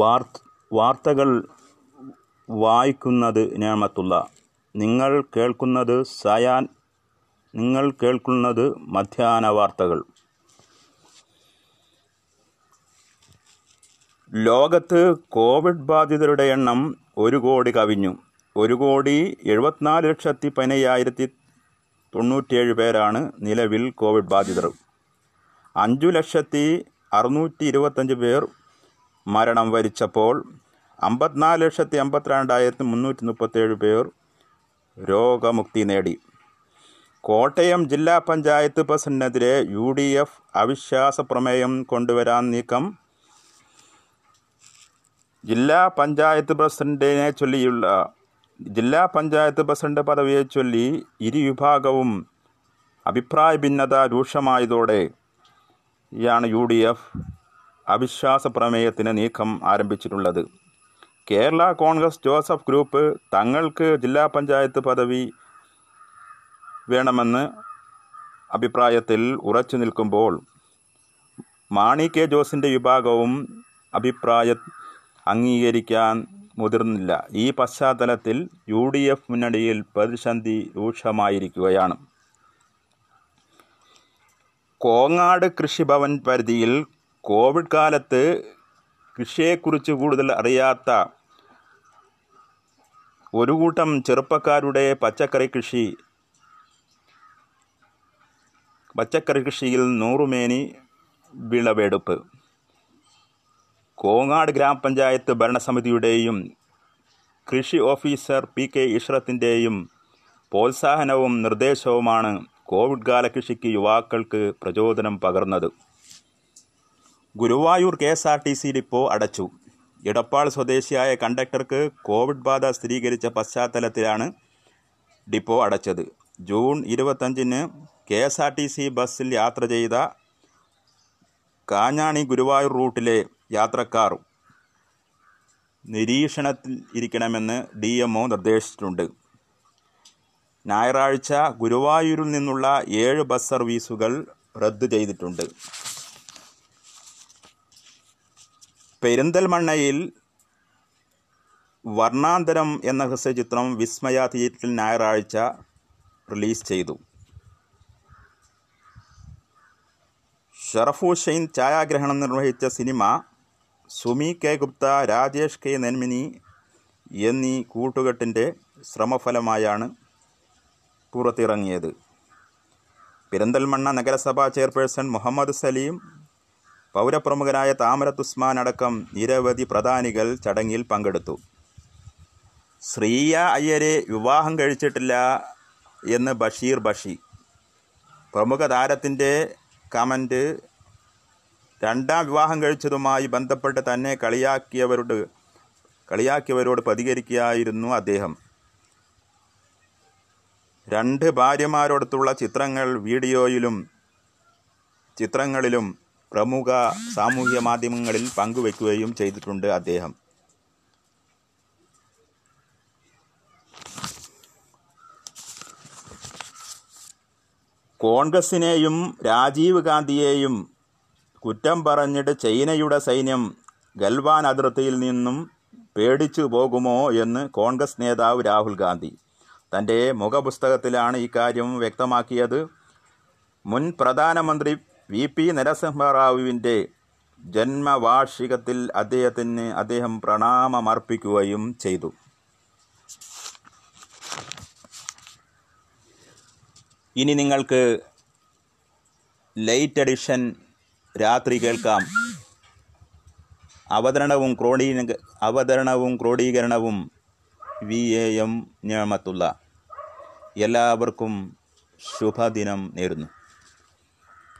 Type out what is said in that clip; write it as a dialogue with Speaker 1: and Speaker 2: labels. Speaker 1: വാർത്ത വാർത്തകൾ വായിക്കുന്നത് ഞാമത്തുള്ള നിങ്ങൾ കേൾക്കുന്നത് സയാൻ നിങ്ങൾ കേൾക്കുന്നത് മധ്യാന വാർത്തകൾ ലോകത്ത് കോവിഡ് ബാധിതരുടെ എണ്ണം ഒരു കോടി കവിഞ്ഞു ഒരു കോടി എഴുപത്തിനാല് ലക്ഷത്തി പതിനയ്യായിരത്തി തൊണ്ണൂറ്റിയേഴ് പേരാണ് നിലവിൽ കോവിഡ് ബാധിതർ അഞ്ചു ലക്ഷത്തി അറുന്നൂറ്റി ഇരുപത്തഞ്ച് പേർ മരണം വരിച്ചപ്പോൾ അമ്പത്തിനാല് ലക്ഷത്തി അമ്പത്തിരണ്ടായിരത്തി മുന്നൂറ്റി മുപ്പത്തേഴ് പേർ രോഗമുക്തി നേടി കോട്ടയം ജില്ലാ പഞ്ചായത്ത് പ്രസിഡന്റിനെതിരെ യു ഡി എഫ് അവിശ്വാസ പ്രമേയം കൊണ്ടുവരാൻ നീക്കം ജില്ലാ പഞ്ചായത്ത് പ്രസിഡന്റിനെ ചൊല്ലിയുള്ള ജില്ലാ പഞ്ചായത്ത് പ്രസിഡന്റ് പദവിയെ ചൊല്ലി ഇരുവിഭാഗവും അഭിപ്രായ ഭിന്നത രൂക്ഷമായതോടെയാണ് യു ഡി എഫ് അവിശ്വാസ പ്രമേയത്തിന് നീക്കം ആരംഭിച്ചിട്ടുള്ളത് കേരള കോൺഗ്രസ് ജോസഫ് ഗ്രൂപ്പ് തങ്ങൾക്ക് ജില്ലാ പഞ്ചായത്ത് പദവി വേണമെന്ന് അഭിപ്രായത്തിൽ ഉറച്ചു നിൽക്കുമ്പോൾ മാണി കെ ജോസിൻ്റെ വിഭാഗവും അഭിപ്രായ അംഗീകരിക്കാൻ മുതിർന്നില്ല ഈ പശ്ചാത്തലത്തിൽ യു ഡി എഫ് മുന്നണിയിൽ പ്രതിസന്ധി രൂക്ഷമായിരിക്കുകയാണ് കോങ്ങാട് കൃഷിഭവൻ പരിധിയിൽ കോവിഡ് കാലത്ത് കൃഷിയെക്കുറിച്ച് കൂടുതൽ അറിയാത്ത ഒരു കൂട്ടം ചെറുപ്പക്കാരുടെ പച്ചക്കറി കൃഷി പച്ചക്കറി കൃഷിയിൽ നൂറുമേനി വിളവെടുപ്പ് കോങ്ങാട് ഗ്രാമപഞ്ചായത്ത് ഭരണസമിതിയുടെയും കൃഷി ഓഫീസർ പി കെ ഈശ്വരത്തിൻ്റെയും പ്രോത്സാഹനവും നിർദ്ദേശവുമാണ് കോവിഡ് കാല കൃഷിക്ക് യുവാക്കൾക്ക് പ്രചോദനം പകർന്നത് Guruvayur K S R T C depot അടച്ചു ഇടപ്പാൾ സ്വദേശിയായ കണ്ടക്ടർക്ക് കോവിഡ് ബാധ സ്ഥിരീകരിച്ച പശ്ചാത്തലത്തിലാണ് ഡിപ്പോ അടച്ചത് ജൂൺ ഇരുപത്തഞ്ചിന് K S R T C ബസ്സിൽ യാത്ര ചെയ്ത കാഞ്ഞാണി ഗുരുവായൂർ റൂട്ടിലെ യാത്രക്കാർ നിരീക്ഷണത്തിൽ ഇരിക്കണമെന്ന് ഡി എം ഒ നിർദ്ദേശിച്ചിട്ടുണ്ട് ഞായറാഴ്ച ഗുരുവായൂരിൽ നിന്നുള്ള ഏഴ് ബസ് സർവീസുകൾ റദ്ദു ചെയ്തിട്ടുണ്ട് പെരിന്തൽമണ്ണയിൽ വർണ്ണാന്തരം എന്ന ഹ്രസ്വചിത്രം വിസ്മയ തിയേറ്ററിൽ ഞായറാഴ്ച റിലീസ് ചെയ്തു ഷെയ്ൻ ഛായാഗ്രഹണം നിർവഹിച്ച cinema Sumi K Gupta Rajesh K Nenmini എന്നീ കൂട്ടുകെട്ടിൻ്റെ ശ്രമഫലമായാണ് പുറത്തിറങ്ങിയത് പെരിന്തൽമണ്ണ നഗരസഭാ ചെയർപേഴ്സൺ മുഹമ്മദ് സലീം പൗരപ്രമുഖരായ ഉസ്മാൻ അടക്കം നിരവധി പ്രധാനികൾ ചടങ്ങിൽ പങ്കെടുത്തു ശ്രീയ അയ്യരെ വിവാഹം കഴിച്ചിട്ടില്ല എന്ന് ബഷീർ ബഷി പ്രമുഖ താരത്തിൻ്റെ കമൻറ്റ് രണ്ടാം വിവാഹം കഴിച്ചതുമായി ബന്ധപ്പെട്ട് തന്നെ കളിയാക്കിയവരോട് കളിയാക്കിയവരോട് പ്രതികരിക്കുകയായിരുന്നു അദ്ദേഹം രണ്ട് ഭാര്യമാരോടത്തുള്ള ചിത്രങ്ങൾ വീഡിയോയിലും ചിത്രങ്ങളിലും പ്രമുഖ സാമൂഹ്യ മാധ്യമങ്ങളിൽ പങ്കുവെക്കുകയും ചെയ്തിട്ടുണ്ട് അദ്ദേഹം കോൺഗ്രസിനെയും രാജീവ് ഗാന്ധിയെയും കുറ്റം പറഞ്ഞിട്ട് ചൈനയുടെ സൈന്യം ഗൽവാൻ അതിർത്തിയിൽ നിന്നും പേടിച്ചു പോകുമോ എന്ന് കോൺഗ്രസ് നേതാവ് രാഹുൽ ഗാന്ധി തൻ്റെ മുഖപുസ്തകത്തിലാണ് ഇക്കാര്യം വ്യക്തമാക്കിയത് മുൻ പ്രധാനമന്ത്രി വി പി നരസിംഹറാവുവിൻ്റെ ജന്മവാർഷികത്തിൽ അദ്ദേഹത്തിന് അദ്ദേഹം പ്രണാമമർപ്പിക്കുകയും ചെയ്തു ഇനി നിങ്ങൾക്ക് ലൈറ്റ് എഡിഷൻ രാത്രി കേൾക്കാം അവതരണവും ക്രോഡീ അവതരണവും ക്രോഡീകരണവും വി എ എം ഞാമത്തുള്ള എല്ലാവർക്കും ശുഭദിനം നേരുന്നു